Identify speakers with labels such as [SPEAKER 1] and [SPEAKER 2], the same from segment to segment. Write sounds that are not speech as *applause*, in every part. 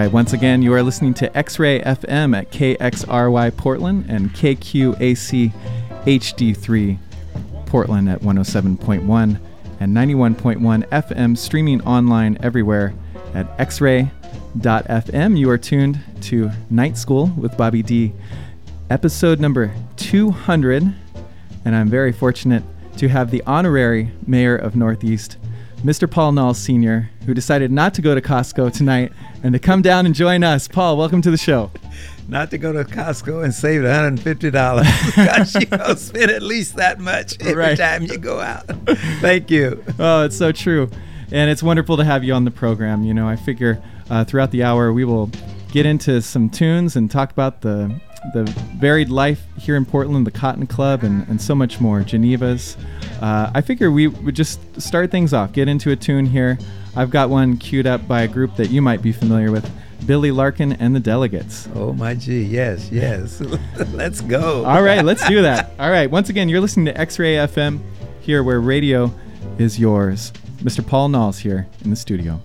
[SPEAKER 1] right, once again, you are listening to X Ray FM at KXRY Portland and KQAC HD3 Portland at 107.1 and 91.1 FM, streaming online everywhere at xray.fm. You are tuned to Night School with Bobby D, episode number 200. And I'm very fortunate to have the honorary mayor of Northeast, Mr. Paul Knauls Sr., who decided not to go to Costco tonight and to come down and join us. Paul, welcome to the show.
[SPEAKER 2] Not to go to Costco and save $150 *laughs* because you know, *laughs* spend at least that much every
[SPEAKER 1] Right.
[SPEAKER 2] time you go out. Thank you.
[SPEAKER 1] Oh, it's so true. And it's wonderful to have you on the program. You know, I figure uh, throughout the hour we will get into some tunes and talk about the the varied life here in Portland, the Cotton Club, and, and so much more. Geneva's. Uh, I figure we would just start things off, get into a tune here. I've got one queued up by a group that you might be familiar with Billy Larkin and the Delegates.
[SPEAKER 2] Oh, my gee. Yes, yes. *laughs* Let's go.
[SPEAKER 1] All right, let's do that. *laughs* All right, once again, you're listening to X Ray FM here where radio is yours. Mr. Paul Knauls here in the studio.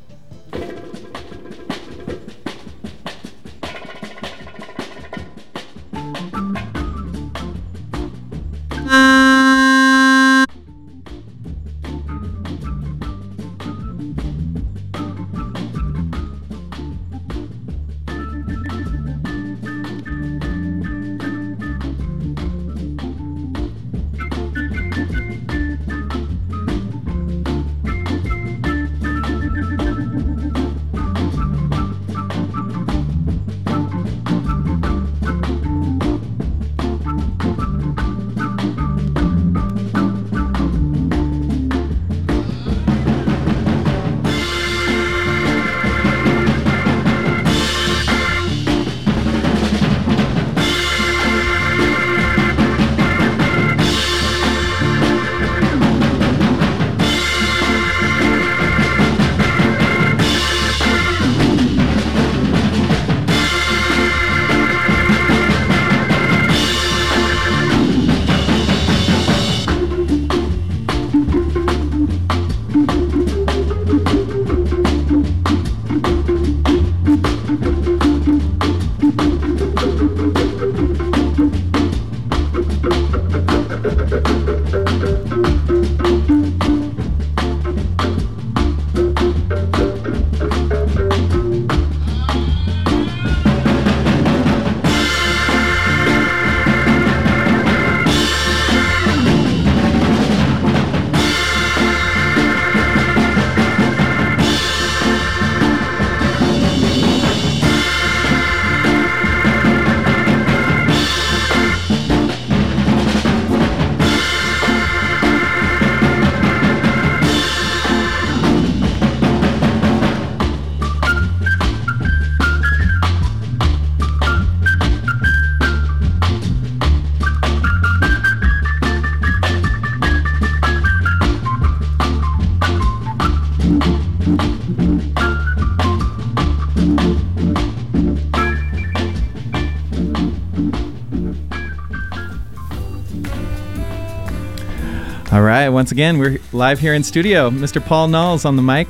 [SPEAKER 1] Once again, we're live here in studio. Mr. Paul Knauls on the mic.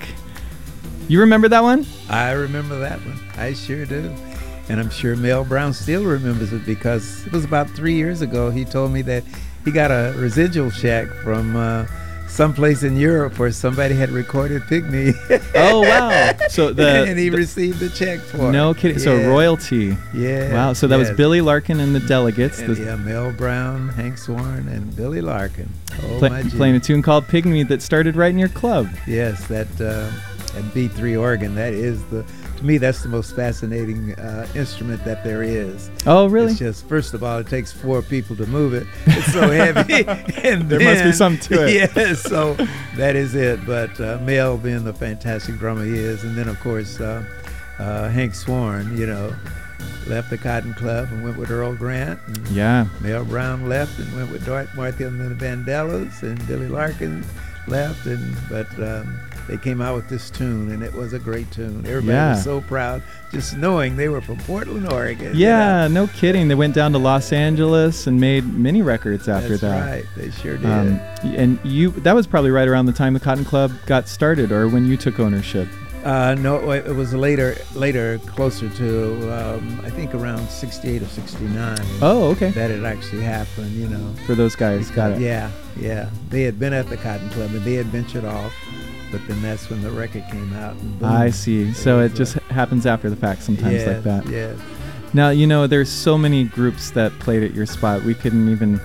[SPEAKER 1] You remember that one?
[SPEAKER 2] I remember that one. I sure do. And I'm sure Mel Brown still remembers it because it was about three years ago. He told me that he got a residual check from uh, someplace in Europe where somebody had recorded Pygmy. *laughs*
[SPEAKER 1] Oh, wow. So *laughs* the-
[SPEAKER 2] and he
[SPEAKER 1] the-
[SPEAKER 2] received the check for it.
[SPEAKER 1] No kidding. So
[SPEAKER 2] Yeah.
[SPEAKER 1] royalty.
[SPEAKER 2] Yeah.
[SPEAKER 1] Wow. So that was. Billy Larkin and the Delegates.
[SPEAKER 2] And
[SPEAKER 1] the-
[SPEAKER 2] yeah, Mel Brown, Hank Swarn, and Billy Larkin. Oh,
[SPEAKER 1] play-
[SPEAKER 2] my
[SPEAKER 1] playing a tune called Pygmy that started right in your club.
[SPEAKER 2] Yes, that uh, that B3 organ. That is the to me that's the most fascinating uh, instrument that there is.
[SPEAKER 1] Oh, really?
[SPEAKER 2] It's just first of all, it takes four people to move it. It's so *laughs* heavy, *laughs* and
[SPEAKER 1] There must be something to it. *laughs*
[SPEAKER 2] Yeah, so that is it. But uh, Mel, being the fantastic drummer he is, and then of course uh, uh, Hank Swarn, you know, left the Cotton Club and went with Earl Grant. And
[SPEAKER 1] Yeah.
[SPEAKER 2] Mel Brown left and went with Dart Martha and the Vandellas, and Billy Larkin left, and but um, they came out with this tune, and it was a great tune. Everybody
[SPEAKER 1] Yeah.
[SPEAKER 2] was so proud just knowing they were from Portland, Oregon. you
[SPEAKER 1] Yeah,
[SPEAKER 2] know.
[SPEAKER 1] no kidding. They went down to Los Angeles and made many records after that.
[SPEAKER 2] That's
[SPEAKER 1] that.
[SPEAKER 2] right. They sure did.
[SPEAKER 1] Um, and you that was probably right around the time the Cotton Club got started or when you took ownership.
[SPEAKER 2] Uh, no, it was later, later, closer to um, I think around '68 or '69.
[SPEAKER 1] Oh, okay.
[SPEAKER 2] That it actually happened, you know.
[SPEAKER 1] For those guys, got it.
[SPEAKER 2] Yeah, yeah. They had been at the Cotton Club and they had ventured off, but then that's when the record came out.
[SPEAKER 1] I see. So it just happens after the fact sometimes
[SPEAKER 2] yes,
[SPEAKER 1] like that.
[SPEAKER 2] Yes.
[SPEAKER 1] Now you know there's so many groups that played at your spot. We couldn't even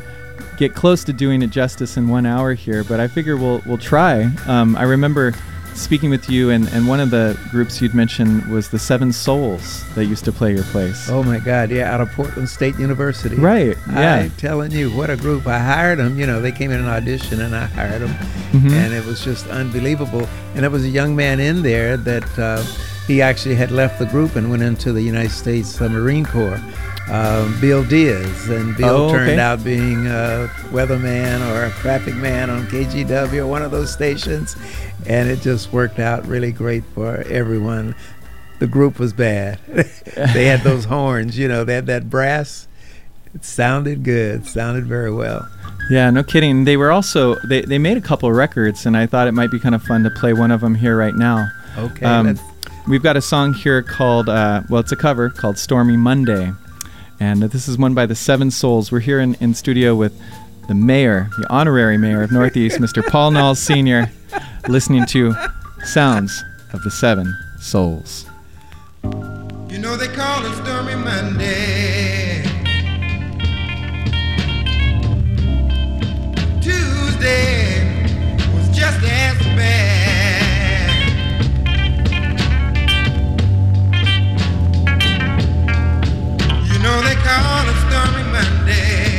[SPEAKER 1] get close to doing it justice in one hour here, but I figure we'll we'll try. Um, I remember speaking with you, and, and one of the groups you'd mentioned was the Seven Souls that used to play your place.
[SPEAKER 2] Oh my God, yeah, out of Portland State University.
[SPEAKER 1] Right, yeah.
[SPEAKER 2] I'm telling you, what a group. I hired them, you know, they came in an audition and I hired them,
[SPEAKER 1] Mhm.
[SPEAKER 2] and it was just unbelievable. And there was a young man in there that uh, he actually had left the group and went into the United States uh, Marine Corps. Um, Bill Diaz, and Bill
[SPEAKER 1] Oh, okay.
[SPEAKER 2] turned out being a weatherman or a traffic man on KGW or one of those stations, and it just worked out really great for everyone. The group was bad. *laughs* they had those horns, you know, they had that brass. It sounded good, sounded very well.
[SPEAKER 1] Yeah, no kidding. They were also they, they made a couple of records, and I thought it might be kind of fun to play one of them here right now.
[SPEAKER 2] Okay,
[SPEAKER 1] Um, We've got a song here called uh, well, it's a cover called "Stormy Monday," and this is one by the Seven Souls. We're here in, in studio with the mayor, the honorary mayor of Northeast, Mr. Paul Knauls Sr., listening to sounds of the Seven Souls.
[SPEAKER 3] You know they call it Stormy Monday. Tuesday was just as bad. You know they call it Stormy Monday.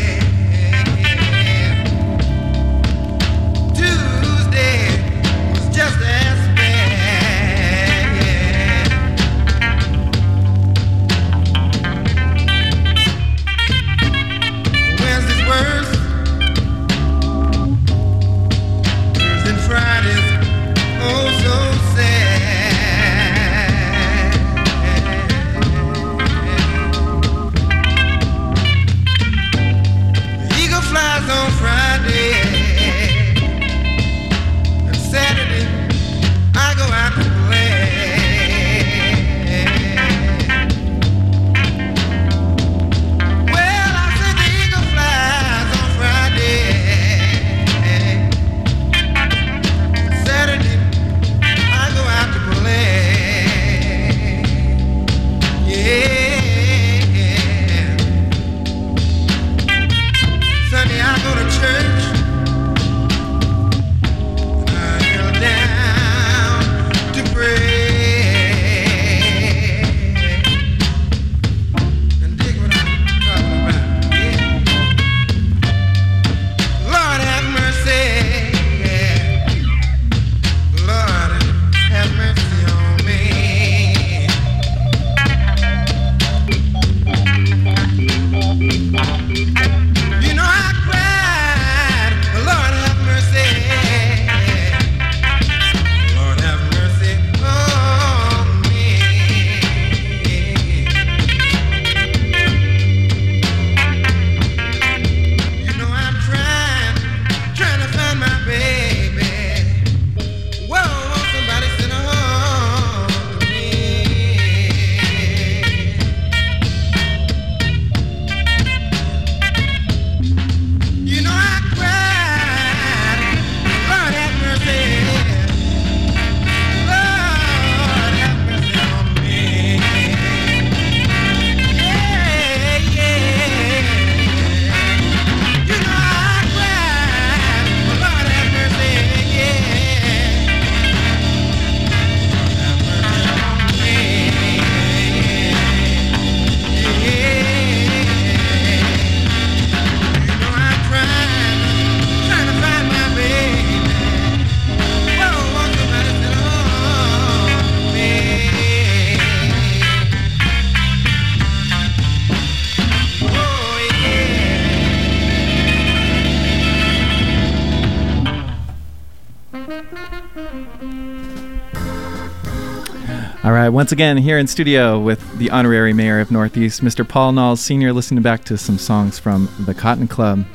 [SPEAKER 1] Once again here in studio with the honorary mayor of Northeast, Mr. Paul Knauls Sr., listening back to some songs from the Cotton Club.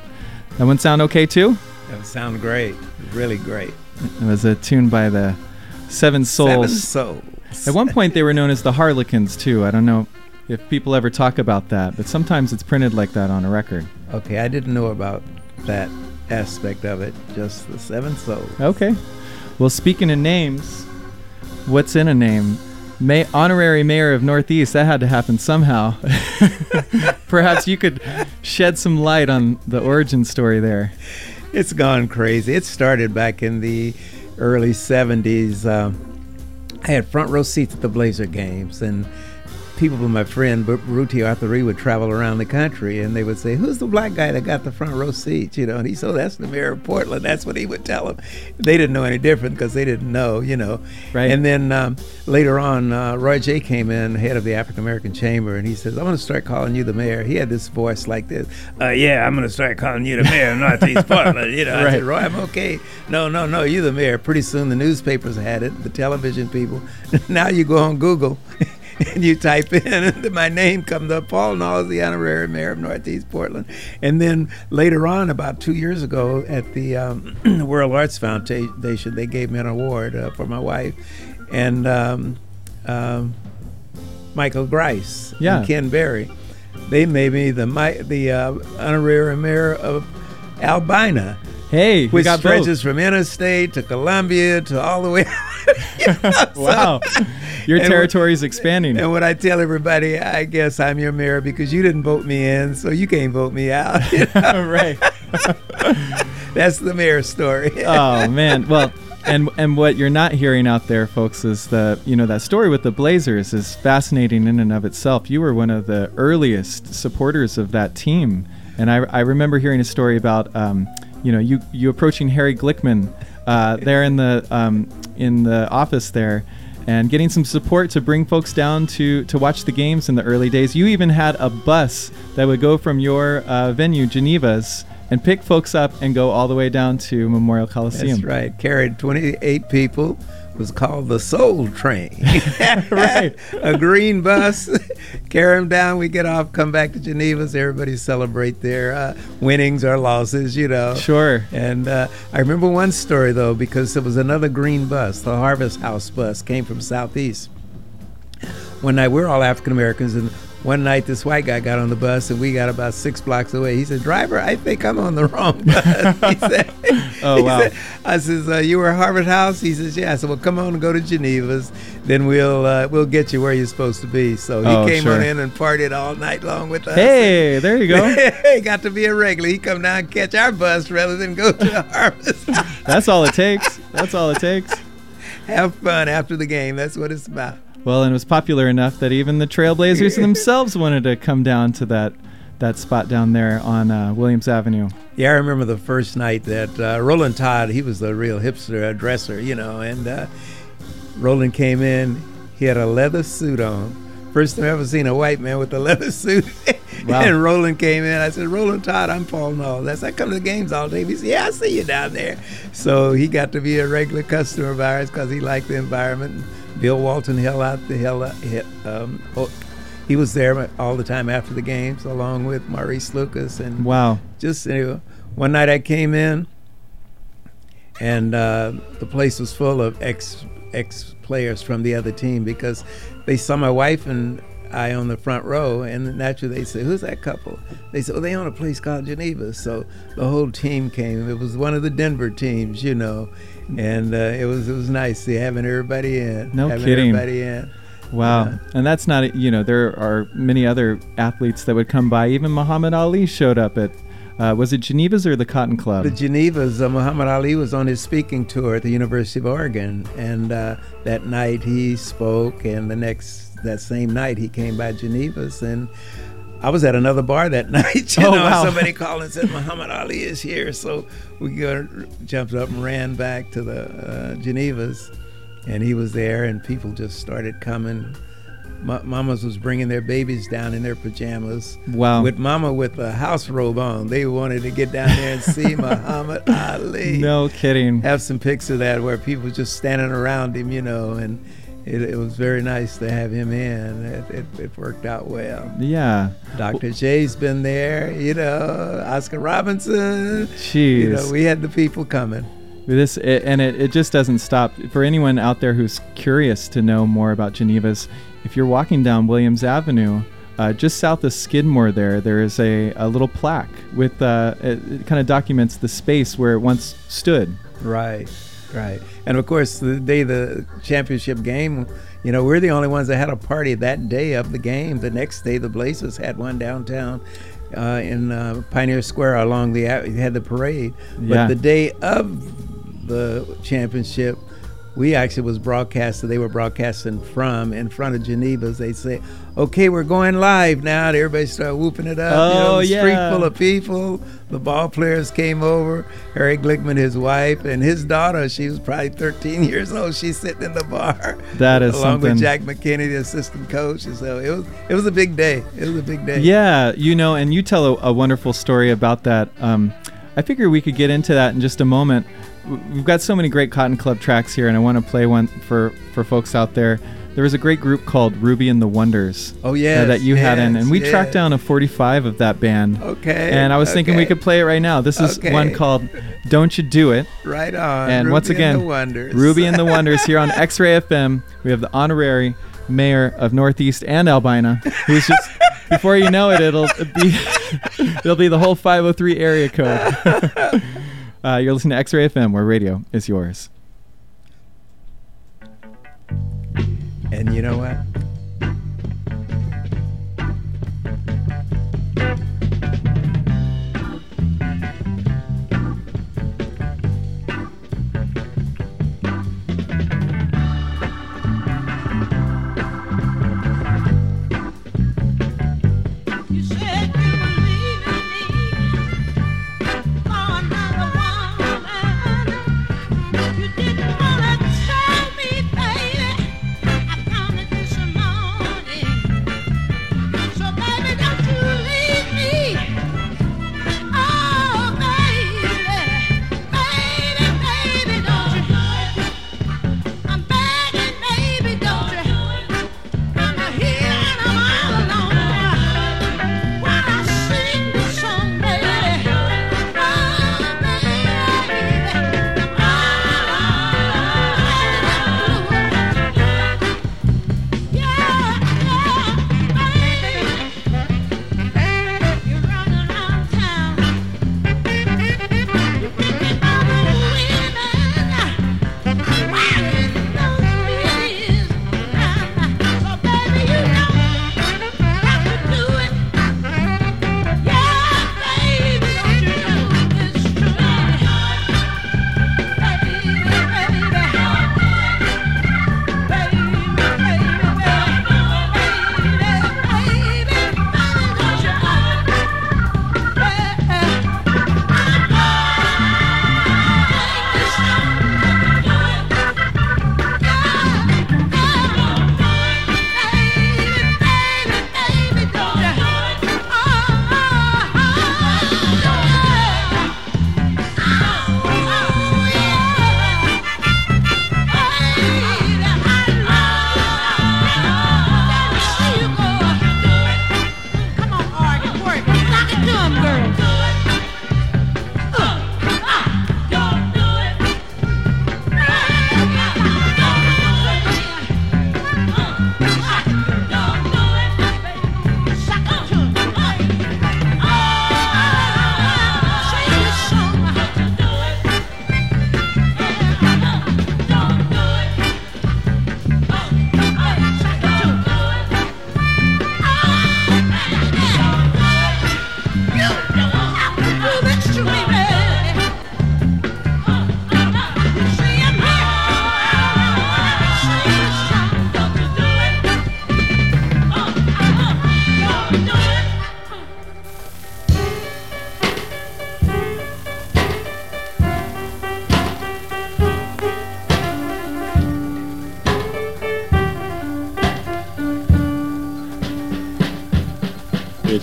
[SPEAKER 1] That one sound okay too?
[SPEAKER 2] that sound great, really great.
[SPEAKER 1] It was a tune by the Seven Souls.
[SPEAKER 2] Seven Souls.
[SPEAKER 1] At one point, they were known as the Harlequins too. I don't know if people ever talk about that, but sometimes it's printed like that on a record.
[SPEAKER 2] Okay, I didn't know about that aspect of it. Just the Seven Souls.
[SPEAKER 1] Okay. Well, speaking of names, what's in a name? May- honorary mayor of Northeast. That had to happen somehow. *laughs* Perhaps you could shed some light on the origin story there.
[SPEAKER 2] It's gone crazy. It started back in the early 70s. Um, I had front row seats at the Blazer games, and people with my friend Ruti Arthur would travel around the country, and they would say, "Who's the black guy that got the front row seats?" You know, and he said, oh, "That's the mayor of Portland." That's what he would tell them. They didn't know any different because they didn't know, you know.
[SPEAKER 1] Right.
[SPEAKER 2] And then um, later on, uh, Roy Jay came in, head of the African American Chamber, and he says, "I'm going to start calling you the mayor." He had this voice like this. Uh, yeah, I'm going to start calling you the mayor of Northeast *laughs* Portland. You know, I said, Roy, I'm okay. No, no, no, you're the mayor. Pretty soon the newspapers had it, the television people. *laughs* now you go on Google *laughs* *laughs* and you type in, and my name comes up. Paul Knauls is the honorary mayor of Northeast Portland. And then later on, about two years ago, at the um, *clears throat* World Arts Foundation, they gave me an award uh, for my wife. And um, um, Michael Grice
[SPEAKER 1] Yeah.
[SPEAKER 2] and Ken Berry, they made me the, mi- the uh, honorary mayor of Albina
[SPEAKER 1] Hey, we
[SPEAKER 2] which
[SPEAKER 1] got
[SPEAKER 2] stretches from interstate to Columbia to all the way. You know,
[SPEAKER 1] both.
[SPEAKER 2] so-
[SPEAKER 1] Wow, your territory is expanding.
[SPEAKER 2] And when I tell everybody, I guess I'm your mayor because you didn't vote me in, so you can't vote me out. you *laughs* know?
[SPEAKER 1] right. *laughs*
[SPEAKER 2] That's the mayor story. *laughs*
[SPEAKER 1] oh man well and and what you're not hearing out there folks is the you know that story with the blazers is fascinating in and of itself you were one of the earliest supporters of that team and i, I remember hearing a story about um, you know you you approaching harry glickman uh, there in the um, in the office there and getting some support to bring folks down to to watch the games in the early days you even had a bus that would go from your uh, venue geneva's and pick folks up and go all the way down to Memorial Coliseum.
[SPEAKER 2] That's right. Carried 28 people. Was called the Soul Train. *laughs* *laughs*
[SPEAKER 1] Right.
[SPEAKER 2] A green bus. *laughs* Carry them down. We get off. Come back to Geneva. So everybody celebrate their uh, winnings or losses. You know.
[SPEAKER 1] Sure.
[SPEAKER 2] And uh, I remember one story though, because there was another green bus, the Harvest House bus, came from Southeast. One night, we're all African Americans, and one night this white guy got on the bus, and we got about six blocks away. He said, "Driver, I think I'm on the wrong bus." *laughs* he said. *laughs*
[SPEAKER 1] Oh,
[SPEAKER 2] he
[SPEAKER 1] wow.
[SPEAKER 2] said- I says, uh, "You were Harvest House?" He says, "Yeah." I said, "Well, come on and go to Geneva's, then we'll uh, we'll get you where you're supposed to be." So he
[SPEAKER 1] Oh,
[SPEAKER 2] came
[SPEAKER 1] sure.
[SPEAKER 2] on in and partied all night long with us.
[SPEAKER 1] Hey, there you go. *laughs*
[SPEAKER 2] he got to be a regular. He come down and catch our bus rather than go to the harvest.
[SPEAKER 1] That's all it takes. That's all it takes.
[SPEAKER 2] Have fun after the game. That's what it's about.
[SPEAKER 1] Well, and it was popular enough that even the Trailblazers *laughs* themselves wanted to come down to that that spot down there on uh, Williams Avenue.
[SPEAKER 2] Yeah, I remember the first night that uh, Roland Todd, he was the real hipster dresser, you know, and uh, Roland came in. He had a leather suit on. First time I ever seen a white man with a *laughs* leather suit.
[SPEAKER 1] Wow.
[SPEAKER 2] and Roland came in. I said, Roland Todd, I'm Paul. That's I come to the games all day. He said, Yeah, I see you down there. So he got to be a regular customer of ours because he liked the environment. Bill Walton held out the hell. Um, oh, he was there all the time after the games, along with Maurice Lucas and
[SPEAKER 1] Wow.
[SPEAKER 2] just anyway, one night I came in, and uh, the place was full of ex ex players from the other team because they saw my wife and I on the front row, and naturally they said, "Who's that couple?" They said, "Oh, they own a place called Geneva." So the whole team came. It was one of the Denver teams, you know, and uh, it was it was nice to having everybody in.
[SPEAKER 1] No
[SPEAKER 2] having
[SPEAKER 1] kidding.
[SPEAKER 2] Everybody in.
[SPEAKER 1] Wow.
[SPEAKER 2] Yeah.
[SPEAKER 1] And that's not, you know, there are many other athletes that would come by. Even Muhammad Ali showed up at, uh, was it Geneva's or the Cotton Club?
[SPEAKER 2] The Genevas, uh, Muhammad Ali was on his speaking tour at the University of Oregon, and uh, that night he spoke, and the next that same night he came by Geneva's, and I was at another bar that *laughs* night. You
[SPEAKER 1] Oh,
[SPEAKER 2] know,
[SPEAKER 1] wow.
[SPEAKER 2] somebody called and said Muhammad Ali is here, so we jumped up and ran back to the uh, Genevas, and he was there, and people just started coming. Ma- mamas was bringing their babies down in their pajamas
[SPEAKER 1] wow.
[SPEAKER 2] with mama with a house robe on. They wanted to get down there and see *laughs* Muhammad Ali.
[SPEAKER 1] no kidding.
[SPEAKER 2] Have some pics of that where people just standing around him, you know, and it, it was very nice to have him in. It, it, it worked out well.
[SPEAKER 1] Yeah.
[SPEAKER 2] Dr. J's been there, you know, Oscar Robinson.
[SPEAKER 1] Jeez.
[SPEAKER 2] You know, we had the people coming.
[SPEAKER 1] This it, and it, it just doesn't stop. For anyone out there who's curious to know more about Genevas, if you're walking down Williams Avenue, uh, just south of Skidmore, there there is a, a little plaque with uh, it, it kind of documents the space where it once stood.
[SPEAKER 4] Right, right. And of course, the day the championship game, you know, we're the only ones that had a party that day of the game. The next day, the Blazers had one downtown. Uh, in uh, Pioneer Square along the had the parade, but
[SPEAKER 1] Yeah.
[SPEAKER 4] the day of the championship, we actually was broadcasted. They were broadcasting from in front of Geneva's. They say, "Okay, we're going live now." And everybody started whooping it up. you know,
[SPEAKER 1] Oh,
[SPEAKER 4] the street full of people. The ball players came over. Harry Glickman, his wife, and his daughter. She was probably 13 years old. She's sitting in the bar.
[SPEAKER 1] That is
[SPEAKER 4] along
[SPEAKER 1] something.
[SPEAKER 4] with Jack McKinney, the assistant coach. And so it was. It was a big day. It was a big day.
[SPEAKER 1] Yeah, you know, and you tell a, a wonderful story about that. Um, I figure we could get into that in just a moment. We've got so many great Cotton Club tracks here, and I want to play one for for folks out there. There was a great group called Ruby and the Wonders.
[SPEAKER 4] Oh,
[SPEAKER 1] uh, that you had in, and we
[SPEAKER 4] yes.
[SPEAKER 1] tracked down a 45 of that band.
[SPEAKER 4] Okay.
[SPEAKER 1] And I was thinking we could play it right now. This is
[SPEAKER 4] Okay.
[SPEAKER 1] one called "Don't You Do It."
[SPEAKER 4] Right on.
[SPEAKER 1] And
[SPEAKER 4] Ruby
[SPEAKER 1] once again,
[SPEAKER 4] the Wonders.
[SPEAKER 1] Ruby and the *laughs* Wonders here on X-Ray FM. We have the honorary mayor of Northeast and Albina, who's just *laughs* before you know it, it'll be *laughs* it'll be the whole 503 area code. Uh, you're listening to X-Ray FM, where radio is yours.
[SPEAKER 4] And you know what?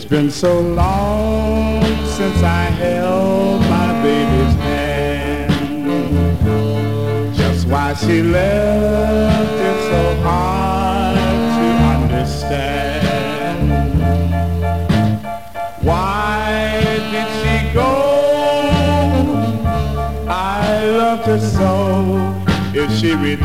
[SPEAKER 5] It's been so long since I held my baby's hand. Just why she left it so hard to understand. Why did she go? I loved her so. If she will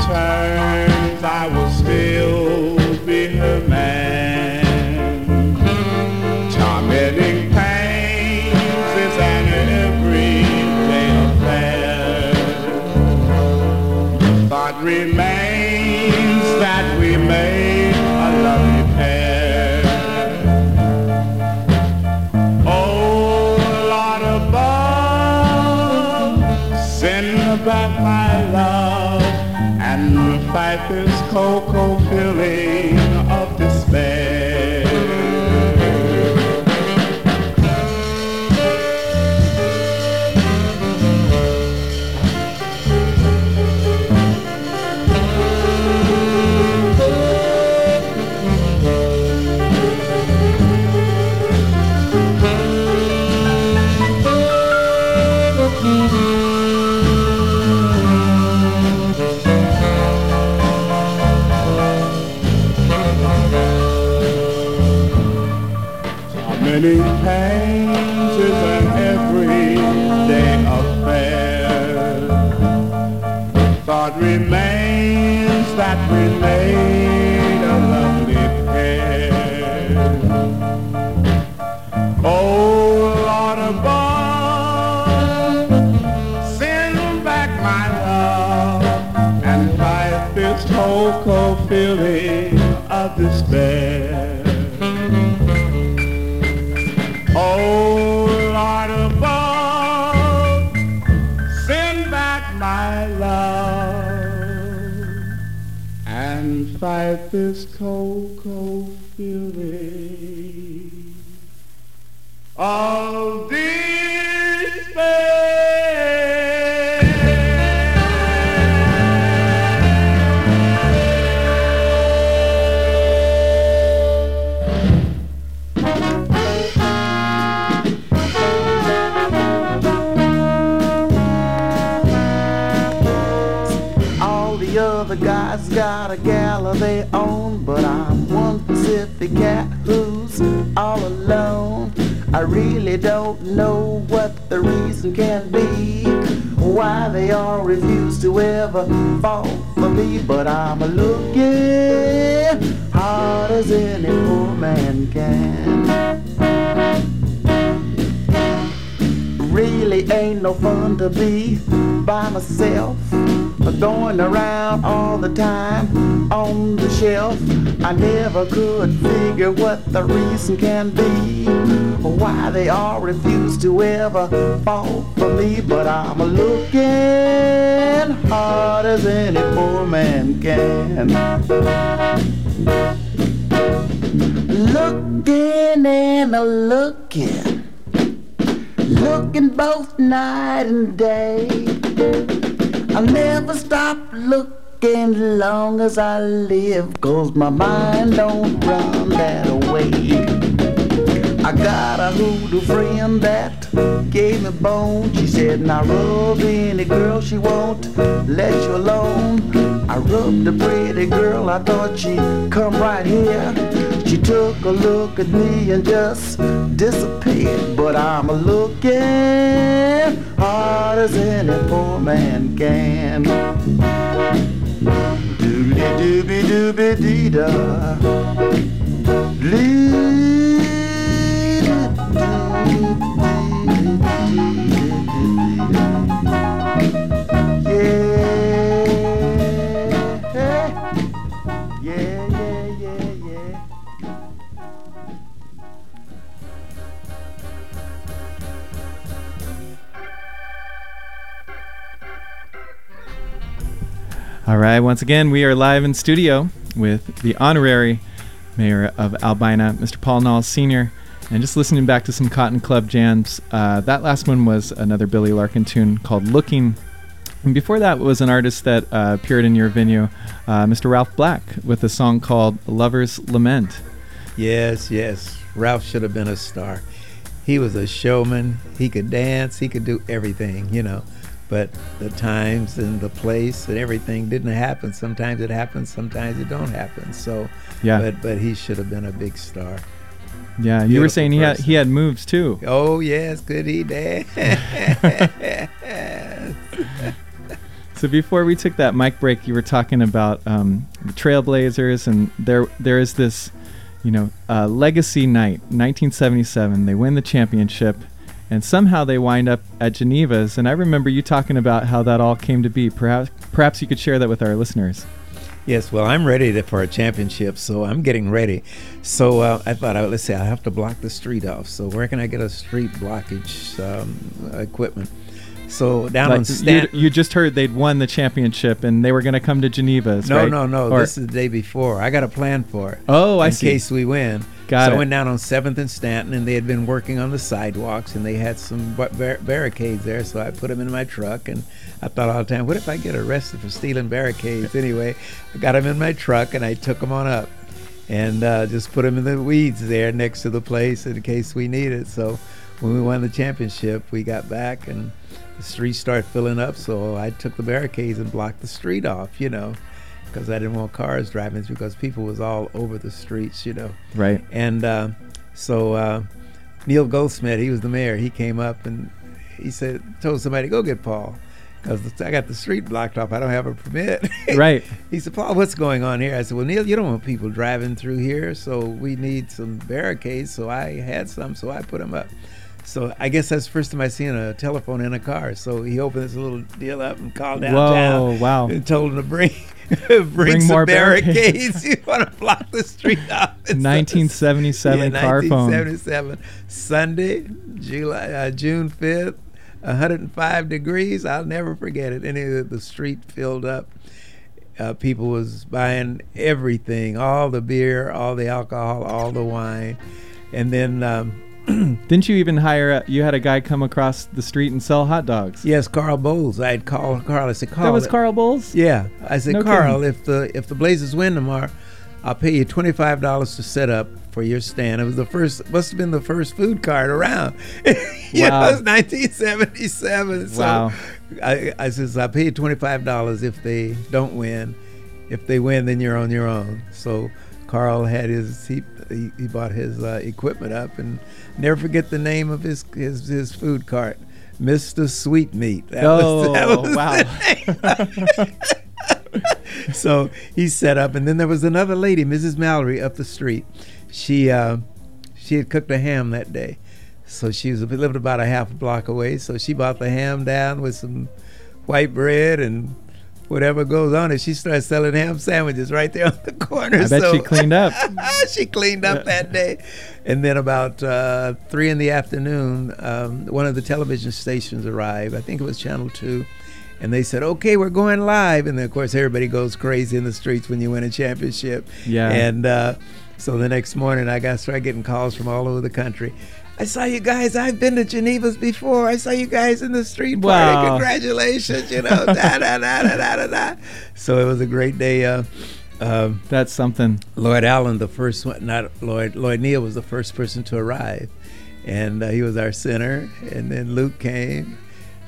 [SPEAKER 5] Oh, Lord above, send back my love and fight this cocoa feeling of despair. Oh, Lord above, send back my love and fight this cocoa feeling of despair.
[SPEAKER 6] All the other guys got a gal of their own, but I'm one Pacific cat who's all alone. I really don't know what the reason can be, why they all refuse to ever fall for me. But I'm looking hard as any poor man can. Really ain't no fun to be by myself. Going around all the time on the shelf. I never could figure what the reason can be. Why they all refuse to ever fall for me. But I'm looking hard as any poor man can. Looking and a looking looking both night and day. I'll never stop looking long as I live, cause my mind don't run that way. I got a hoodoo friend that gave me bone. She said, now rub any girl she won't let you alone. I rubbed a pretty girl, I thought she'd come right here. She took a look at me and just disappeared. But I'm a looking hard as any poor man can. Doobie doobie doobie dee da. Yeah,
[SPEAKER 1] All right, once again, we are live in studio with the honorary mayor of Albina, Mr. Paul Knauls Sr., and just listening back to some Cotton Club jams. Uh, that last one was another Billy Larkin tune called Looking. And before that was an artist that uh, appeared in your venue, uh, Mr. Ralph Black, with a song called Lover's Lament.
[SPEAKER 2] Yes, yes. Ralph should have been a star. He was a showman. He could dance. He could do everything, you know. But the times and the place and everything didn't happen. Sometimes it happens. Sometimes it don't happen. So,
[SPEAKER 1] Yeah.
[SPEAKER 2] But but he should have been a big star.
[SPEAKER 1] Yeah, you were saying he had, he had moves too.
[SPEAKER 2] Oh yes, could he dance?
[SPEAKER 1] So before we took that mic break, you were talking about um, the Trailblazers, and there there is this, you know, uh, legacy night, 1977. They win the championship, and somehow they wind up at Geneva's. And I remember you talking about how that all came to be. Perhaps perhaps you could share that with our listeners.
[SPEAKER 2] Yes, well, I'm ready to, for a championship, so I'm getting ready. So uh, I thought, let's see, I have to block the street off. So where can I get a street blockage um, equipment? So down on
[SPEAKER 1] Like, you,
[SPEAKER 2] Stanton.
[SPEAKER 1] you just heard they'd won the championship, and they were going to come to Geneva's.
[SPEAKER 2] no,
[SPEAKER 1] right?
[SPEAKER 2] no, no.
[SPEAKER 1] Or-
[SPEAKER 2] this is the day before. I got a plan for it.
[SPEAKER 1] oh, I
[SPEAKER 2] in
[SPEAKER 1] see.
[SPEAKER 2] case we win.
[SPEAKER 1] Got
[SPEAKER 2] so
[SPEAKER 1] it.
[SPEAKER 2] I went down on Seventh and Stanton, and they had been working on the sidewalks, and they had some bar- bar- barricades there. So I put them in my truck, and I thought all the time, what if I get arrested for stealing barricades? *laughs* anyway, I got them in my truck, and I took them on up, and uh, just put them in the weeds there next to the place in case we need it. So when we won the championship, we got back, and the streets started filling up. So I took the barricades and blocked the street off, you know. Because I didn't want cars driving, because people was all over the streets, you know.
[SPEAKER 1] Right.
[SPEAKER 2] And uh, so uh, Neil Goldschmidt, he was the mayor. He came up and he said, told somebody, go get Paul, because I got the street blocked off. I don't have a permit. *laughs*
[SPEAKER 1] Right.
[SPEAKER 2] he said, Paul, what's going on here? I said, well, Neil, you don't want people driving through here, so we need some barricades. So I had some, so I put them up. So I guess that's the first time I seen a telephone in a car. So he opened this little deal up and called downtown
[SPEAKER 1] Whoa! Wow.
[SPEAKER 2] and told him to bring *laughs* bring,
[SPEAKER 1] Bring
[SPEAKER 2] some
[SPEAKER 1] more
[SPEAKER 2] barricades. *laughs* you want to block the street *laughs* off.
[SPEAKER 1] 1977
[SPEAKER 2] yeah,
[SPEAKER 1] car phone.
[SPEAKER 2] 1977 Sunday, July, uh, June 5th, 105 degrees. I'll never forget it. Of the street filled up. Uh, people was buying everything, all the beer, all the alcohol, all the wine, and then um, *clears throat*
[SPEAKER 1] Didn't you even hire? A, you had a guy come across the street and sell hot dogs.
[SPEAKER 2] yes, Carl Bowles. I'd call Carl. I said, Carl.
[SPEAKER 1] that was Carl Bowles.
[SPEAKER 2] Yeah, I said,
[SPEAKER 1] No
[SPEAKER 2] Carl,
[SPEAKER 1] kidding.
[SPEAKER 2] if the if the Blazers win tomorrow, I'll pay you twenty five dollars to set up for your stand. It was the first, must have been the first food cart around. *laughs* yeah,
[SPEAKER 1] Wow.
[SPEAKER 2] it was nineteen seventy seven. So
[SPEAKER 1] Wow.
[SPEAKER 2] I, I says I'll pay you twenty five dollars if they don't win. If they win, then you're on your own. So Carl had his he he, he bought his uh, equipment up and never forget the name of his his, his food cart. Mr. Sweetmeat. That
[SPEAKER 1] Oh,
[SPEAKER 2] was
[SPEAKER 1] wow.
[SPEAKER 2] the name. *laughs* so he set up, and then there was another lady, Mrs. Mallory, up the street. She uh, she had cooked a ham that day, so she was lived about a half a block away. So she bought the ham down with some white bread and whatever goes on it. She started selling ham sandwiches right there *laughs* on the corner.
[SPEAKER 1] I bet
[SPEAKER 2] so
[SPEAKER 1] she cleaned up. *laughs*
[SPEAKER 2] she cleaned up that day. And then about uh, three in the afternoon, um, one of the television stations arrived. I think it was Channel 2. And they said, okay, we're going live. And then, of course, everybody goes crazy in the streets when you win a championship.
[SPEAKER 1] Yeah.
[SPEAKER 2] And uh, so the next morning, I got started getting calls from all over the country. I saw you guys. I've been to Geneva's before. I saw you guys in the street party.
[SPEAKER 1] Wow.
[SPEAKER 2] Congratulations, you know. da, da, da, da, da, da, da. So it was a great day. Uh, um,
[SPEAKER 1] That's something.
[SPEAKER 2] Lloyd Allen, the first one, not Lloyd, Lloyd Neal was the first person to arrive. And uh, he was our center. And then Luke came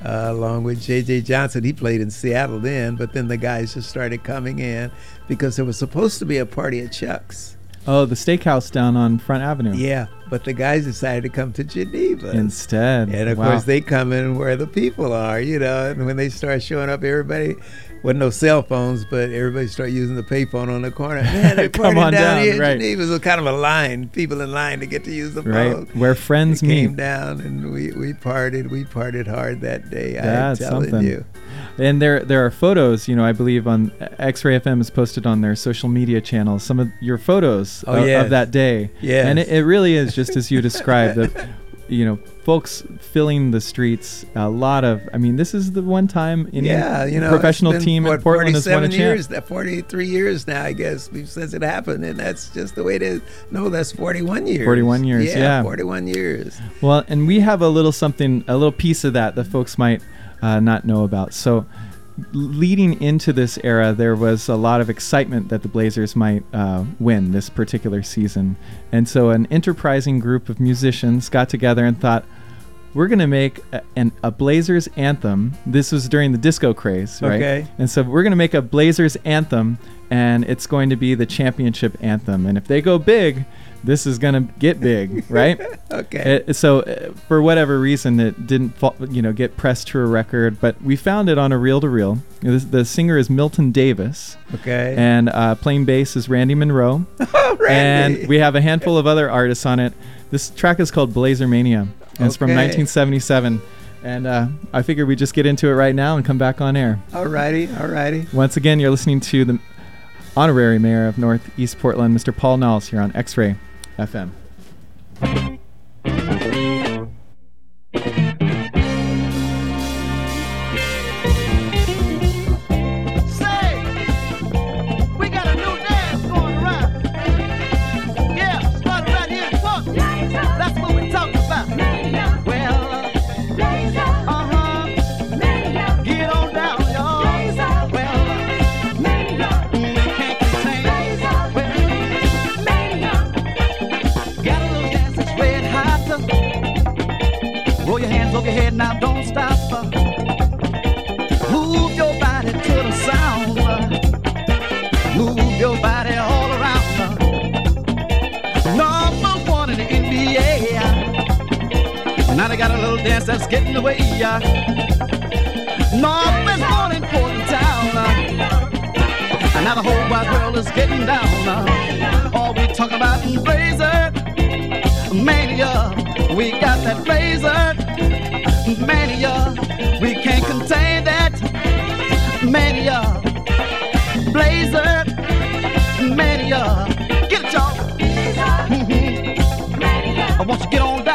[SPEAKER 2] uh, along with J.J. Johnson. He played in Seattle then, but then the guys just started coming in because there was supposed to be a party at Chuck's.
[SPEAKER 1] Oh, the steakhouse down on Front Avenue.
[SPEAKER 2] Yeah, but the guys decided to come to Geneva.
[SPEAKER 1] Instead.
[SPEAKER 2] And of
[SPEAKER 1] wow.
[SPEAKER 2] course, they come in where the people are, you know. And when they start showing up, everybody wasn't no cell phones, but everybody started using the payphone on the corner. Man, *laughs* they're
[SPEAKER 1] Come on
[SPEAKER 2] down,
[SPEAKER 1] down,
[SPEAKER 2] here
[SPEAKER 1] right.
[SPEAKER 2] Geneva. It was kind of a line, people in line to get to use the
[SPEAKER 1] right
[SPEAKER 2] phone.
[SPEAKER 1] where friends
[SPEAKER 2] They
[SPEAKER 1] meet.
[SPEAKER 2] came down and we, we partied. We partied hard that day.
[SPEAKER 1] That's
[SPEAKER 2] I'm telling
[SPEAKER 1] something.
[SPEAKER 2] you.
[SPEAKER 1] And there there are photos, you know, I believe on X-Ray FM has posted on their social media channels some of your photos
[SPEAKER 2] Oh,
[SPEAKER 1] of,
[SPEAKER 2] yes.
[SPEAKER 1] of that day.
[SPEAKER 2] Yes.
[SPEAKER 1] And it, it really is just as you described you know, folks filling the streets, a lot of I mean, this is the one time any
[SPEAKER 2] yeah, you know,
[SPEAKER 1] professional
[SPEAKER 2] been,
[SPEAKER 1] team in Portland has won a
[SPEAKER 2] 47
[SPEAKER 1] champ.
[SPEAKER 2] years, 43 years now, I guess, since it happened, and that's just the way it is. No, that's 41 years.
[SPEAKER 1] 41 years, yeah.
[SPEAKER 2] 41 years.
[SPEAKER 1] Well, and we have a little something, a little piece of that that folks might uh, not know about. So, leading into this era, there was a lot of excitement that the Blazers might uh, win this particular season. And so, an enterprising group of musicians got together and thought, we're gonna make a, an, a Blazers anthem. This was during the disco craze, right?
[SPEAKER 2] Okay.
[SPEAKER 1] And so we're gonna make a Blazers anthem, and it's going to be the championship anthem. And if they go big, this is gonna get big, *laughs* right?
[SPEAKER 2] Okay.
[SPEAKER 1] Uh, so uh, for whatever reason, it didn't, you know, get pressed to a record. But we found it on a reel-to-reel. The, the singer is Milton Davis,
[SPEAKER 2] okay.
[SPEAKER 1] and uh, playing bass is Randy Monroe,
[SPEAKER 2] oh, *laughs* Randy.
[SPEAKER 1] and we have a handful of other artists on it. This track is called Blazer Mania, and it's from 1977. And uh, I figured we'd just get into it right now and come back on air.
[SPEAKER 2] Alrighty, alrighty.
[SPEAKER 1] Once again, you're listening to the honorary mayor of Northeast Portland, Mr. Paul Knauls, here on X-Ray FM.
[SPEAKER 7] That's getting away. Number's one in Portland town. And now the whole wide world is getting down. All we talk about is Blazer Mania. We got that Blazer Mania. We can't contain that mania. Blazer mania. Get it, y'all. Mhm. I want you to get on down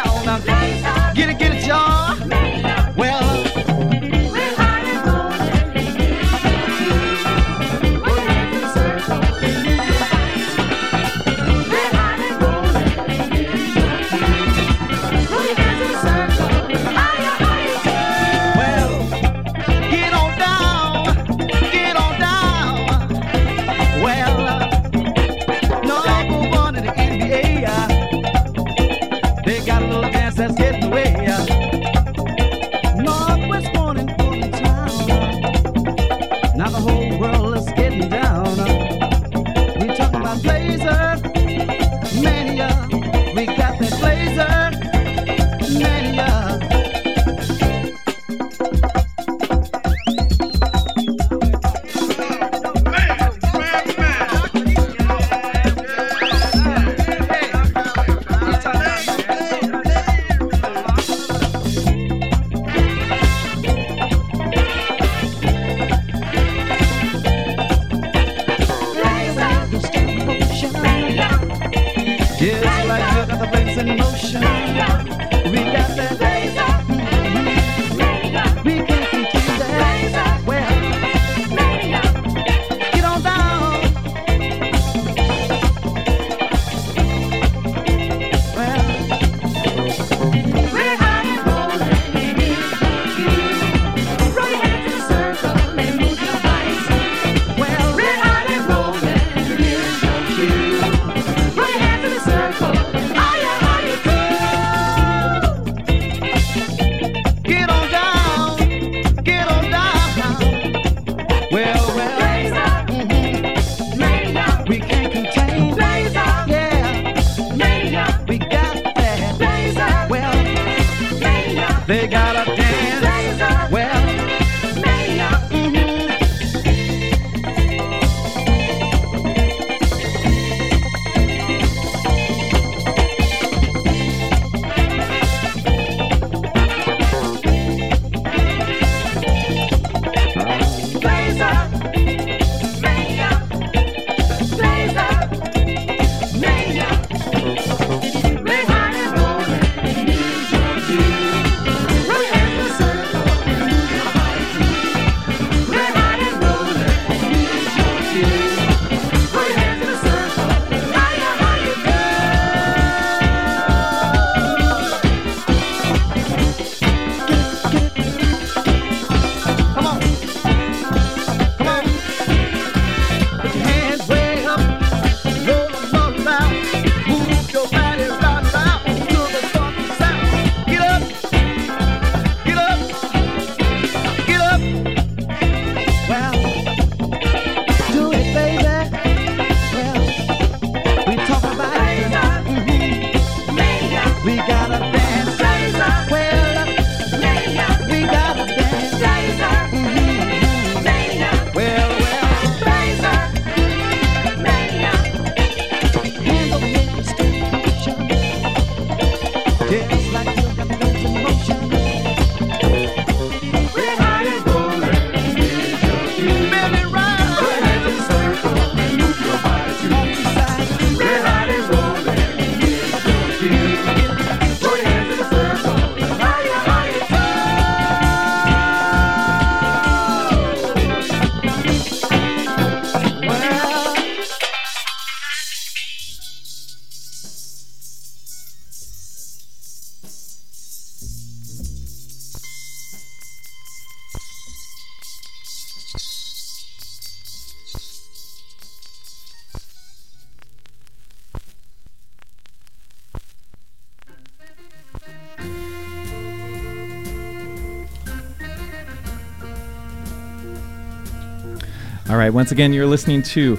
[SPEAKER 1] right, once again, you're listening to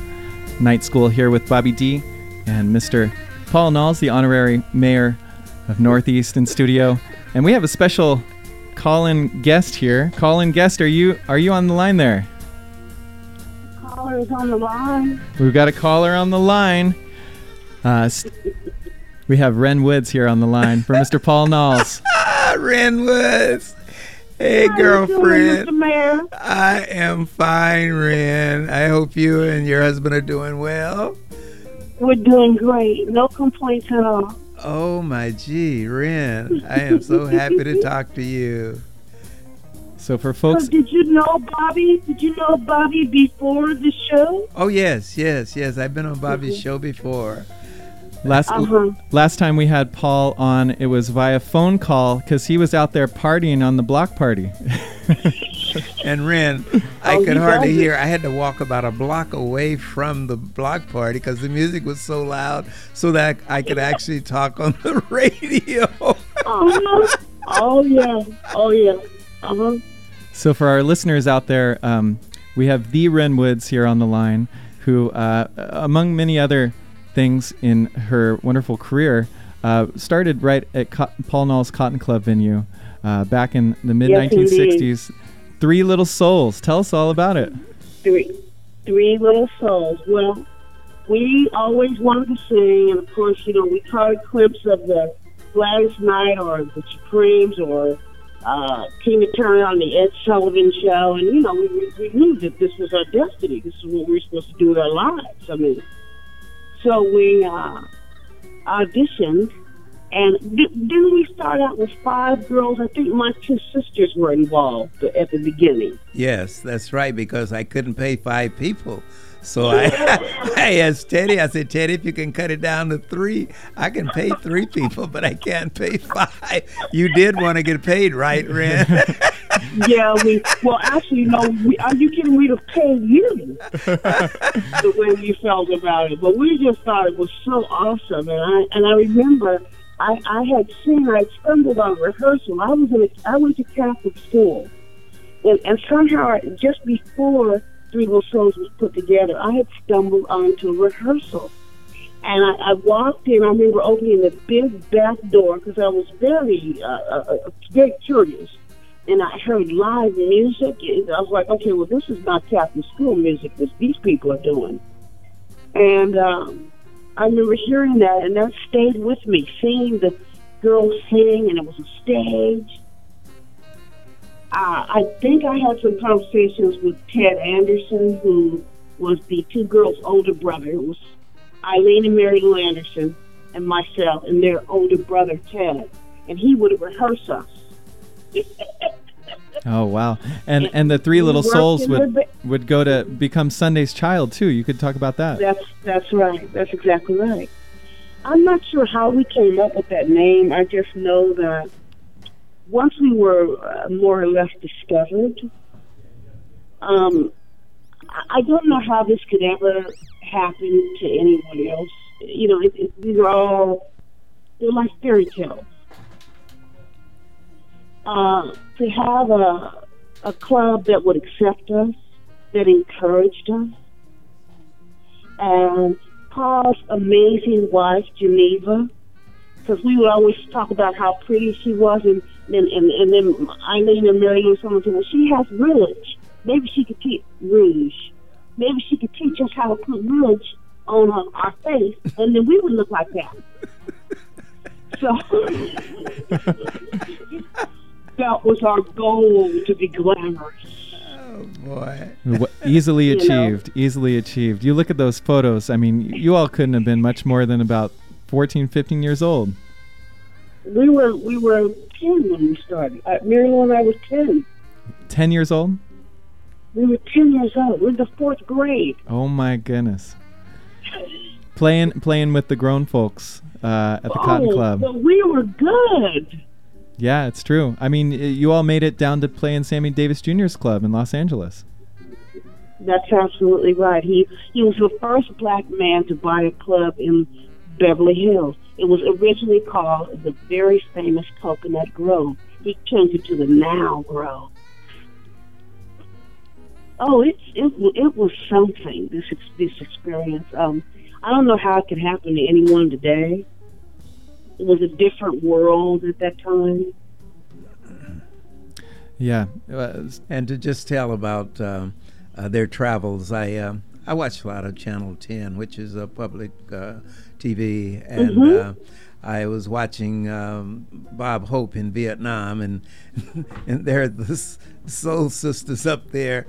[SPEAKER 1] Night School here with Bobby D and Mr. Paul Knauls, the honorary mayor of Northeast in studio. And we have a special call-in guest here. Call-in guest, are you are you on the line there?
[SPEAKER 8] Caller is on the line.
[SPEAKER 1] We've got a caller on the line. Uh, st- we have Ren Woods here on the line for Mr. Paul Knauls.
[SPEAKER 2] Ah, *laughs* Ren Woods. Hey,
[SPEAKER 8] How you doing,
[SPEAKER 2] girlfriend.
[SPEAKER 8] Mr. Mayor?
[SPEAKER 2] I am fine, Ren. I hope you and your husband are doing well.
[SPEAKER 8] We're doing great. No complaints at all.
[SPEAKER 2] Oh my gee, Ren. I am so happy to *laughs* talk to you.
[SPEAKER 1] So for
[SPEAKER 8] So
[SPEAKER 1] folks,
[SPEAKER 8] did you know Bobby? Did you know Bobby before the show?
[SPEAKER 2] Oh yes, yes, yes. I've been on Bobby's show before.
[SPEAKER 1] Last
[SPEAKER 8] Uh-huh.
[SPEAKER 1] last time we had Paul on, it was via phone call because he was out there partying on the block party. *laughs*
[SPEAKER 2] And Ren, I
[SPEAKER 8] Oh,
[SPEAKER 2] could
[SPEAKER 8] you
[SPEAKER 2] hardly
[SPEAKER 8] guys-
[SPEAKER 2] hear. I had to walk about a block away from the block party because the music was so loud, so that I could actually talk on the *laughs* radio.
[SPEAKER 8] Uh-huh. oh yeah. Oh yeah. Uh-huh.
[SPEAKER 1] So for our listeners out there, um, we have the Ren Woods here on the line, who, uh, among many other things in her wonderful career, uh, started right at Co- Paul Knauls Cotton Club venue uh, back in the mid 1960s. Three Little Souls. Tell us all about it.
[SPEAKER 8] Three three little souls. Well, we always wanted to sing and of course, you know, we caught a glimpse of the Gladys Knight or the Supremes or uh, Tina Turner on the Ed Sullivan Show, and you know, we, we, we knew that this was our destiny. This is what we were supposed to do with our lives. I mean, so we uh, auditioned, and di- didn't we start out with five girls? I think my two sisters were involved at the beginning.
[SPEAKER 2] yes, that's right, because I couldn't pay five people. So I, *laughs* I asked Teddy, I said, Teddy, if you can cut it down to three, I can pay three people, but I can't pay five. You did want to get paid, right, Ren? *laughs*
[SPEAKER 8] yeah, we well actually no, we, are you kidding? We'd have paid you *laughs* the way you felt about it, but we just thought it was so awesome, and I and I remember I I had seen I stumbled on rehearsal. I was in a, I went to Catholic school, and and somehow just before Three Little Souls was put together, I had stumbled onto rehearsal. And I, I walked in. I remember opening the big back door because I was very, uh, uh, uh, very curious and I heard live music. I was like, okay, well, this is not Catholic school music that these people are doing. And um, I remember hearing that, and that stayed with me, seeing the girls sing, and it was a stage. Uh, I think I had some conversations with Ted Anderson, who was the two girls' older brother. It was Eileen and Mary Lou Anderson, and myself, and their older brother, Ted. And he would rehearse us. *laughs*
[SPEAKER 1] Oh wow! And and the Three Little Souls would
[SPEAKER 8] the
[SPEAKER 1] would go to become Sunday's Child too. You could talk about that.
[SPEAKER 8] That's that's right. That's exactly right. I'm not sure how we came up with that name. I just know that once we were uh, more or less discovered, um, I- don't know how this could ever happen to anyone else. You know, it, it, these are all they're like fairy tales. Uh, to have a a club that would accept us, that encouraged us, and Paul's amazing wife, Geneva, because we would always talk about how pretty she was, and then and, and then Eileen and Mary and someone said, well, she has rouge. Maybe she could teach rouge. Maybe she could teach us how to put rouge on our, our face, and then we would look like that. So *laughs* that was our goal to be glamorous.
[SPEAKER 2] Oh boy.
[SPEAKER 1] Wh- easily
[SPEAKER 8] You know?
[SPEAKER 1] achieved. Easily achieved. You look at those photos. I mean, you all couldn't have been much more than about 14, 15 years old.
[SPEAKER 8] We were we were ten when we started. Uh, Mary Lou and I was ten.
[SPEAKER 1] 10 years old?
[SPEAKER 8] We were ten years old. We were in the fourth grade.
[SPEAKER 1] Oh my goodness. Playing playing with the grown folks uh, at the Cotton
[SPEAKER 8] oh,
[SPEAKER 1] Club.
[SPEAKER 8] But we were good.
[SPEAKER 1] Yeah, it's true. I mean, you all made it down to play in Sammy Davis Jr.'s club in Los Angeles.
[SPEAKER 8] That's absolutely right. He he was the first black man to buy a club in Beverly Hills. It was originally called the very famous Coconut Grove. He changed it to the Now Grove. Oh, it's it it was something. This this experience. Um, I don't know how it could happen to anyone today. It was a different world at that time.
[SPEAKER 1] Yeah. Uh,
[SPEAKER 2] And to just tell about um, uh, their travels, I um I watch a lot of Channel 10, which is a public uh, TV, and uh, I was watching um, Bob Hope in Vietnam, and *laughs* and there are the soul sisters up there.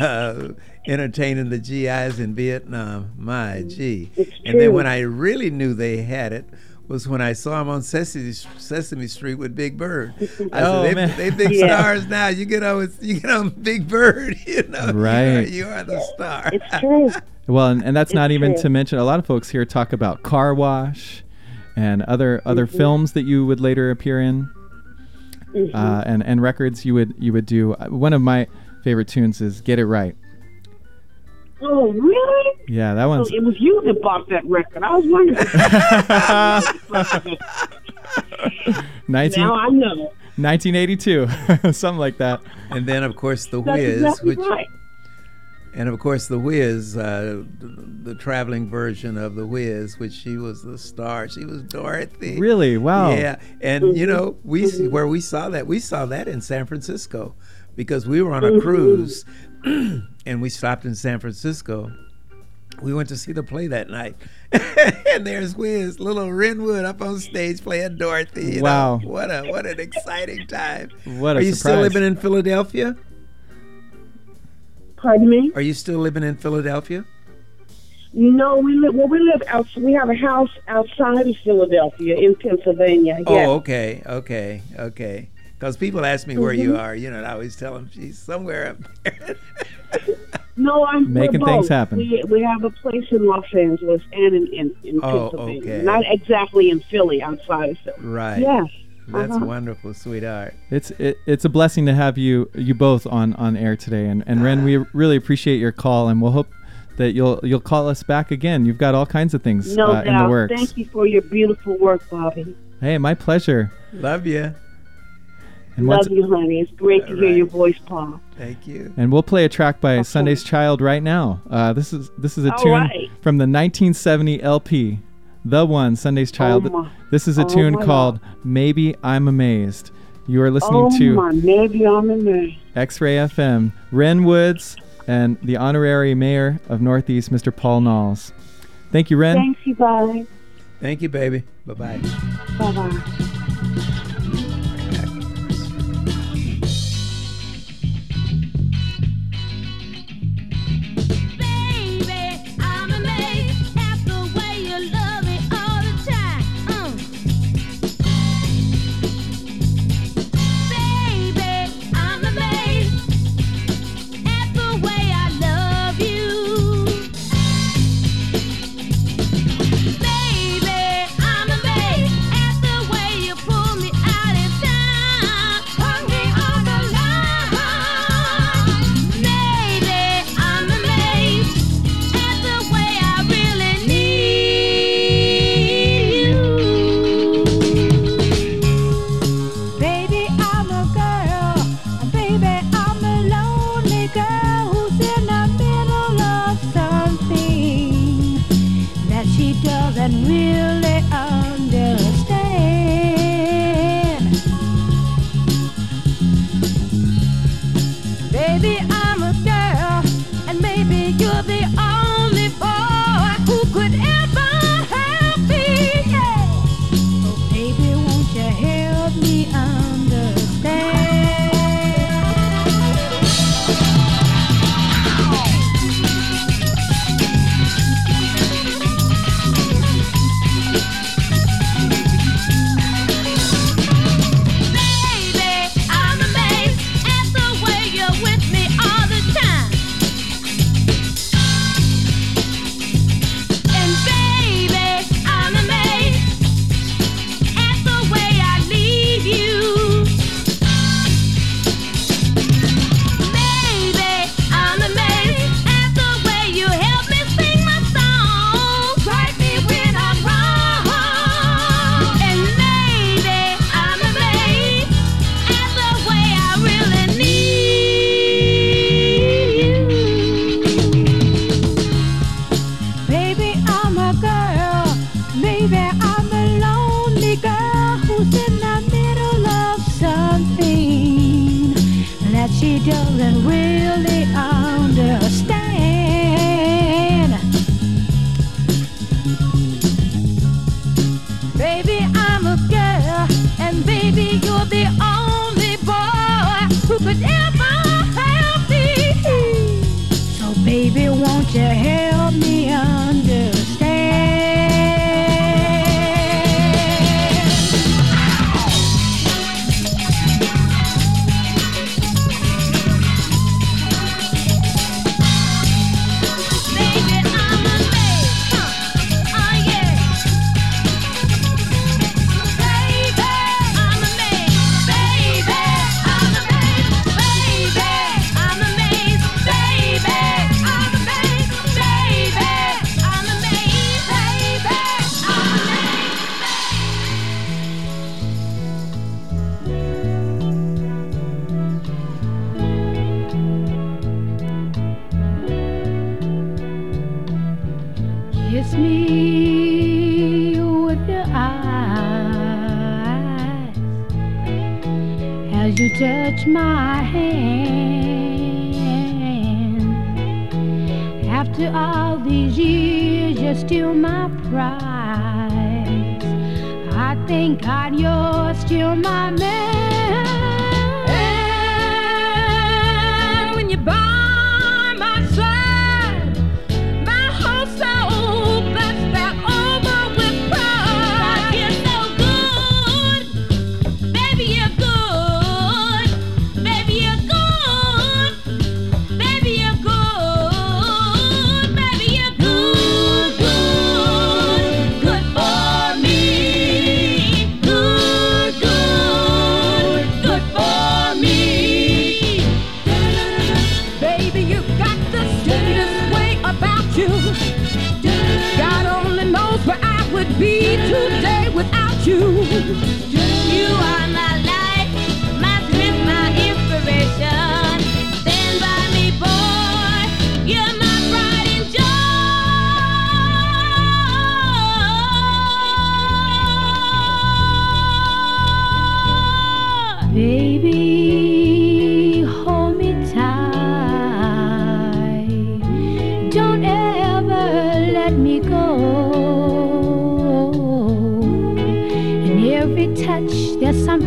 [SPEAKER 2] Uh, entertaining the GIs in Vietnam, my gee!
[SPEAKER 8] It's
[SPEAKER 2] And then when I really knew they had it was when I saw him on Sesame, Sesame Street with Big Bird. I
[SPEAKER 1] Oh,
[SPEAKER 2] said, they,
[SPEAKER 1] man.
[SPEAKER 2] they big
[SPEAKER 8] Yeah.
[SPEAKER 2] stars now. You get on with, you get on Big Bird, *laughs* you know. You are-
[SPEAKER 1] Right.
[SPEAKER 2] You are, the star.
[SPEAKER 8] It's true. *laughs*
[SPEAKER 1] well, and, and that's not
[SPEAKER 8] It's
[SPEAKER 1] even
[SPEAKER 8] true.
[SPEAKER 1] to mention a lot of folks here talk about Car Wash and other other
[SPEAKER 8] Mm-hmm.
[SPEAKER 1] films that you would later appear in.
[SPEAKER 8] Mm-hmm.
[SPEAKER 1] uh, and and records you would you would do. Uh, One of my favorite tunes is "Get It Right."
[SPEAKER 8] Oh, really?
[SPEAKER 1] Yeah, that
[SPEAKER 8] Oh,
[SPEAKER 1] one's.
[SPEAKER 8] it was you that bought that record. I was wondering. *laughs*
[SPEAKER 1] 19,
[SPEAKER 8] now I know.
[SPEAKER 1] 1982, *laughs* something like that.
[SPEAKER 2] and then, of course, The
[SPEAKER 8] That's
[SPEAKER 2] Wiz,
[SPEAKER 8] exactly
[SPEAKER 2] which,
[SPEAKER 8] right.
[SPEAKER 2] and of course, The Wiz, uh, the, the traveling version of The Wiz, which she was the star. She was Dorothy.
[SPEAKER 1] Really? Wow.
[SPEAKER 2] Yeah, and you know, we where we saw that, we saw that in San Francisco, because we were on a mm-hmm. cruise, *clears throat* and we stopped in San Francisco. We went to see the play that night, *laughs* and there's Wiz, little Renwood, up on stage playing Dorothy. you know.
[SPEAKER 1] Wow.
[SPEAKER 2] what a what an exciting time!
[SPEAKER 1] What a
[SPEAKER 2] Are you still living in Philadelphia?
[SPEAKER 8] Pardon me?
[SPEAKER 2] Are you still living in Philadelphia?
[SPEAKER 8] No, we live. Well, we live out. We have a house outside of Philadelphia in Pennsylvania.
[SPEAKER 2] Oh, okay, okay, okay. Because people ask me where you are, you know, and I always tell them she's somewhere up there. *laughs*
[SPEAKER 8] No, I'm we're
[SPEAKER 1] Making things happen.
[SPEAKER 8] We, we have a place in Los Angeles and in in, in
[SPEAKER 2] Oh,
[SPEAKER 8] Pennsylvania.
[SPEAKER 2] okay.
[SPEAKER 8] Not exactly in Philly, outside of Philly.
[SPEAKER 2] right.
[SPEAKER 8] Yes.
[SPEAKER 2] That's
[SPEAKER 8] uh-huh.
[SPEAKER 2] wonderful, sweetheart.
[SPEAKER 1] It's it, it's a blessing to have you you both on on air today, and and Ren, we really appreciate your call, and we'll hope that you'll you'll call us back again. You've got all kinds of things
[SPEAKER 8] No
[SPEAKER 1] uh, in the
[SPEAKER 8] doubt.
[SPEAKER 1] works.
[SPEAKER 8] Thank you for your beautiful work, Bobby.
[SPEAKER 1] Hey, my pleasure.
[SPEAKER 2] Love you.
[SPEAKER 1] And
[SPEAKER 8] Love you, honey. It's great to
[SPEAKER 2] All
[SPEAKER 8] hear your voice, Paul.
[SPEAKER 2] Thank you.
[SPEAKER 1] and we'll play a track by
[SPEAKER 8] Okay.
[SPEAKER 1] Sunday's Child right now. Uh, this is this is a
[SPEAKER 8] All
[SPEAKER 1] tune
[SPEAKER 8] right.
[SPEAKER 1] from the 1970 LP, the one Sunday's Child.
[SPEAKER 8] my-
[SPEAKER 1] this is a
[SPEAKER 8] oh
[SPEAKER 1] tune
[SPEAKER 8] my
[SPEAKER 1] called "Maybe I'm Amazed." You are listening
[SPEAKER 8] Oh
[SPEAKER 1] to
[SPEAKER 8] my, maybe I'm in there.
[SPEAKER 1] X-Ray FM, Ren Woods, and the honorary mayor of Northeast, Mr. Paul Knauls. Thank you, Ren.
[SPEAKER 8] Thanks, you guys.
[SPEAKER 2] Thank you, baby. Bye bye.
[SPEAKER 8] Bye bye.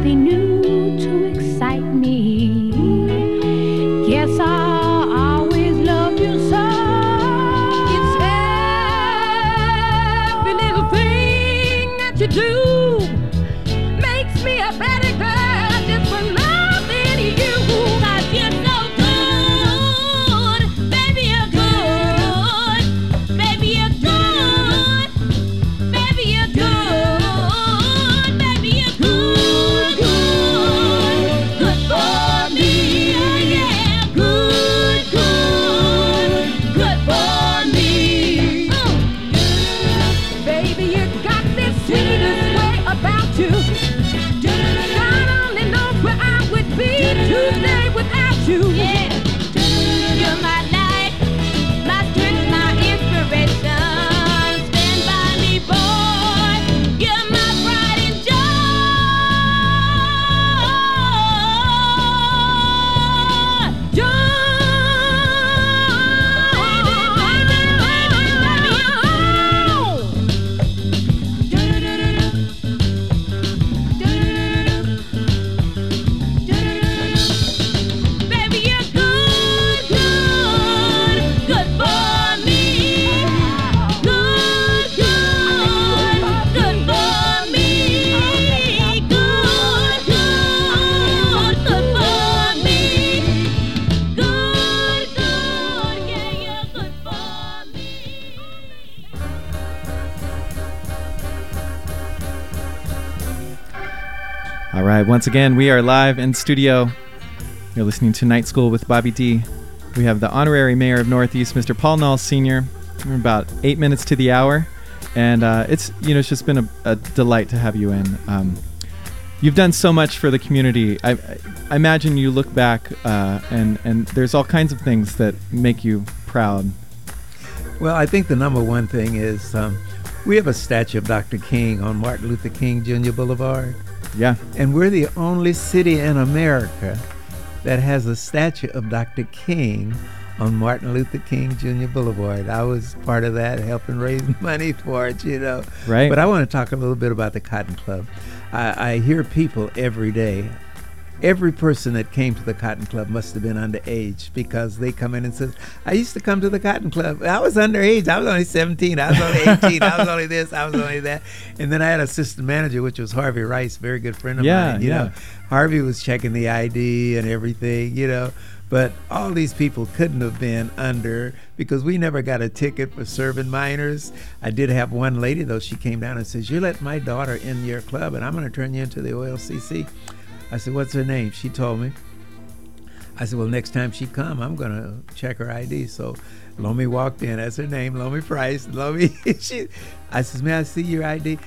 [SPEAKER 9] They knew Once again, we are live in studio. You're listening to Night School with Bobby D. We have the honorary mayor of Northeast, Mr. Paul Knauls Sr. We're about eight minutes to the hour, and uh, it's you know it's just been a, a delight to have you in. Um, you've done so much for the community. I, I imagine you look back uh, and and there's all kinds of things that make you proud.
[SPEAKER 2] Well, I think the number one thing is um, we have a statue of Dr. King on Martin Luther King Jr. Boulevard,
[SPEAKER 9] yeah.
[SPEAKER 2] And we're the only city in America that has a statue of Dr. King on Martin Luther King Jr. Boulevard. I was part of that, helping raise *laughs* money for it, you know.
[SPEAKER 1] Right.
[SPEAKER 2] But I want to talk a little bit about the Cotton Club. I, I hear people every day Every person that came to the Cotton Club must have been underage because they come in and says, "I used to come to the Cotton Club. I was underage. I was only 17. I was only 18. I was only this. I was only that." And then I had an assistant manager, which was Harvey Rice, very good friend of
[SPEAKER 1] Yeah,
[SPEAKER 2] mine. You
[SPEAKER 1] yeah.
[SPEAKER 2] know, Harvey was checking the ID and everything. You know, but all these people couldn't have been under because we never got a ticket for serving minors. I did have one lady though. She came down and says, "You let my daughter in your club, and I'm going to turn you into the OLCC." I said, "What's her name?" She told me. I said, "Well, next time she come, I'm going to check her ID." So Lomi walked in. That's her name, Lomi Price. Lomi. *laughs* she, I says, "May I see your ID?"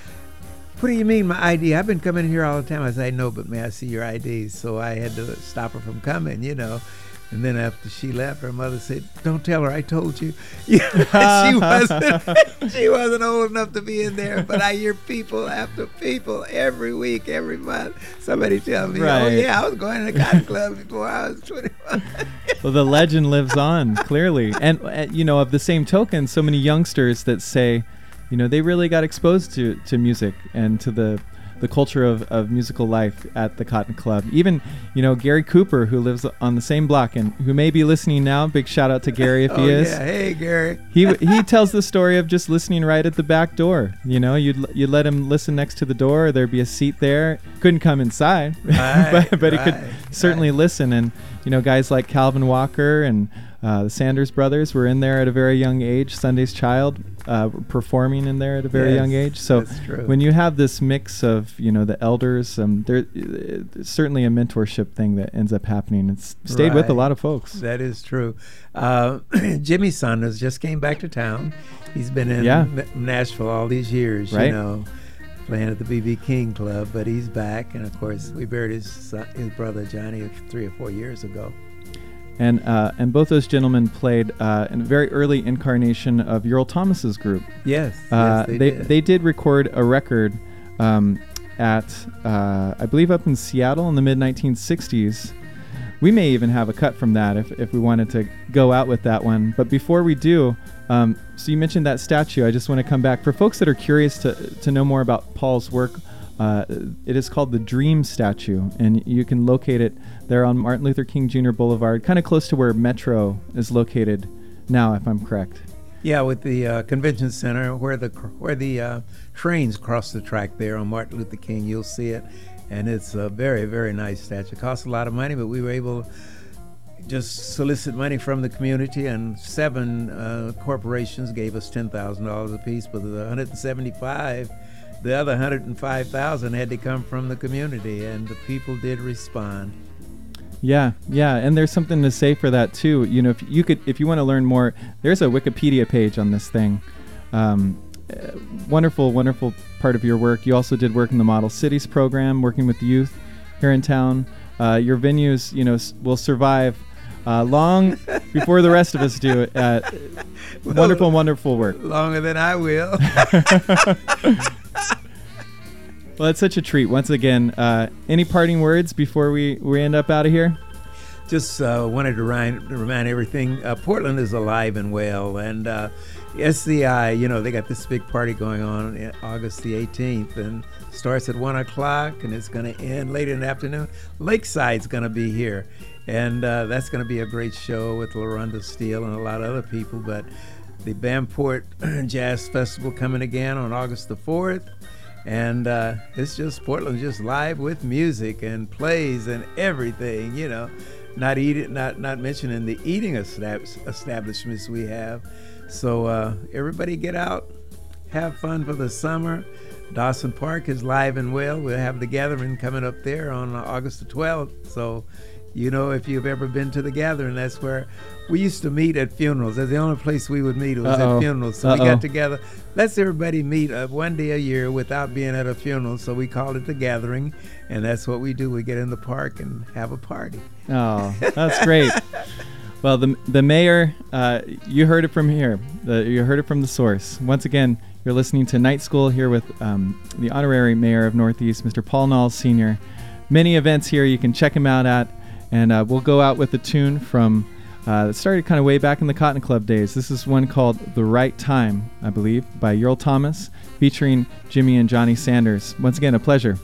[SPEAKER 2] What do you mean, my ID? I've been coming here all the time. I said, know, but may I see your ID? So I had to stop her from coming, you know. And then after she left, her mother said, "Don't tell her I told you." Yeah, *laughs* she wasn't. *laughs* *laughs* she wasn't old enough to be in there. But I hear people after people every week, every month. Somebody tell me, "Oh yeah, I was going to the cotton club before I was 21."
[SPEAKER 1] Well, the legend lives on clearly, and uh, you know, of the same token, so many youngsters that say, you know, they really got exposed to to music and to the the culture of, of musical life at the Cotton Club. Even, you know, Gary Cooper, who lives on the same block and who may be listening now. Big shout out to Gary if *laughs*
[SPEAKER 2] oh
[SPEAKER 1] he is.
[SPEAKER 2] yeah, hey Gary.
[SPEAKER 1] He he tells the story of just listening right at the back door. You know, you'd you'd let him listen next to the door. There'd be a seat there. Couldn't come inside, *laughs*
[SPEAKER 2] Right,
[SPEAKER 1] but but he could
[SPEAKER 2] right,
[SPEAKER 1] certainly listen. And you know, guys like Calvin Walker and uh, the Sanders brothers were in there at a very young age. Sunday's Child uh, performing in there at a very
[SPEAKER 2] Yes,
[SPEAKER 1] young age. So when you have this mix of you know the elders, um, there it's certainly a mentorship thing that ends up happening. It's stayed with a lot of folks.
[SPEAKER 2] That is true. Uh, *clears throat* Jimmy Saunders just came back to town. He's been in
[SPEAKER 1] Yeah.
[SPEAKER 2] N- Nashville all these years,
[SPEAKER 1] Right.
[SPEAKER 2] you know, playing at the BB King Club. But he's back, and of course, we buried his son, his brother Johnny three or four years ago.
[SPEAKER 1] And uh, and both those gentlemen played uh, in a very early incarnation of Earl Thomas's group.
[SPEAKER 2] Yes,
[SPEAKER 1] Uh,
[SPEAKER 2] yes, they,
[SPEAKER 1] they
[SPEAKER 2] did.
[SPEAKER 1] they did record a record um, at uh, I believe up in Seattle in the mid 1960s. We may even have a cut from that if, if we wanted to go out with that one. But before we do, um, so you mentioned that statue. I just want to come back for folks that are curious to to know more about Paul's work. Uh, it is called the Dream Statue, and you can locate it there on Martin Luther King Jr. Boulevard, kind of close to where Metro is located now, if I'm correct.
[SPEAKER 2] yeah, with the uh, convention center where the where the uh, trains cross the track there on Martin Luther King, you'll see it, and it's a very very nice statue. It costs a lot of money, but we were able. Just solicit money from the community, and seven uh, corporations gave us ten thousand dollars apiece. But the 175, the other 105,000 had to come from the community, and the people did respond.
[SPEAKER 1] Yeah, yeah, and there's something to say for that too. You know, if you could, if you want to learn more, there's a Wikipedia page on this thing. Um, uh, wonderful, wonderful part of your work. You also did work in the Model Cities program, working with youth here in town. Uh, your venues, you know, s- will survive uh, long *laughs* before the rest of us do. Uh, wonderful, wonderful work.
[SPEAKER 2] Longer than I will. *laughs*
[SPEAKER 1] Well, it's such a treat. Once again, uh, any parting words before we, we end up out of here?
[SPEAKER 2] just uh, wanted to remind, remind everything uh, Portland is alive and well. And uh, SCI, you know, they got this big party going on August the 18th and starts at 1 o'clock and it's going to end late in the afternoon. Lakeside's going to be here. And uh, that's going to be a great show with LaRhonda Steele and a lot of other people. But the Bamport *clears throat* Jazz Festival coming again on August the 4th. And uh, it's just Portland, just live with music and plays and everything, you know. Not eating, not not mentioning the eating establishments we have. So uh, everybody get out, have fun for the summer. Dawson Park is live and well. We'll have the gathering coming up there on August the 12th. So, you know, if you've ever been to the gathering, that's where we used to meet at funerals. That's the only place we would meet was
[SPEAKER 1] Uh-oh.
[SPEAKER 2] at funerals. So we
[SPEAKER 1] Uh-oh.
[SPEAKER 2] got together. Let's everybody meet uh, one day a year without being at a funeral. So we called it the gathering, and that's what we do. We get in the park and have a party.
[SPEAKER 1] Oh, *laughs* that's great. well, the the mayor, uh, you heard it from here. The, you heard it from the source. Once again, you're listening to Night School here with um, the honorary mayor of Northeast, Mr. Paul Knauls Sr. Many events here. You can check him out at, And uh, we'll go out with a tune from uh, that started kind of way back in the Cotton Club days. This is one called The Right Time, I believe, by Earl Thomas, featuring Jimmy and Johnny Sanders. Once again, a pleasure.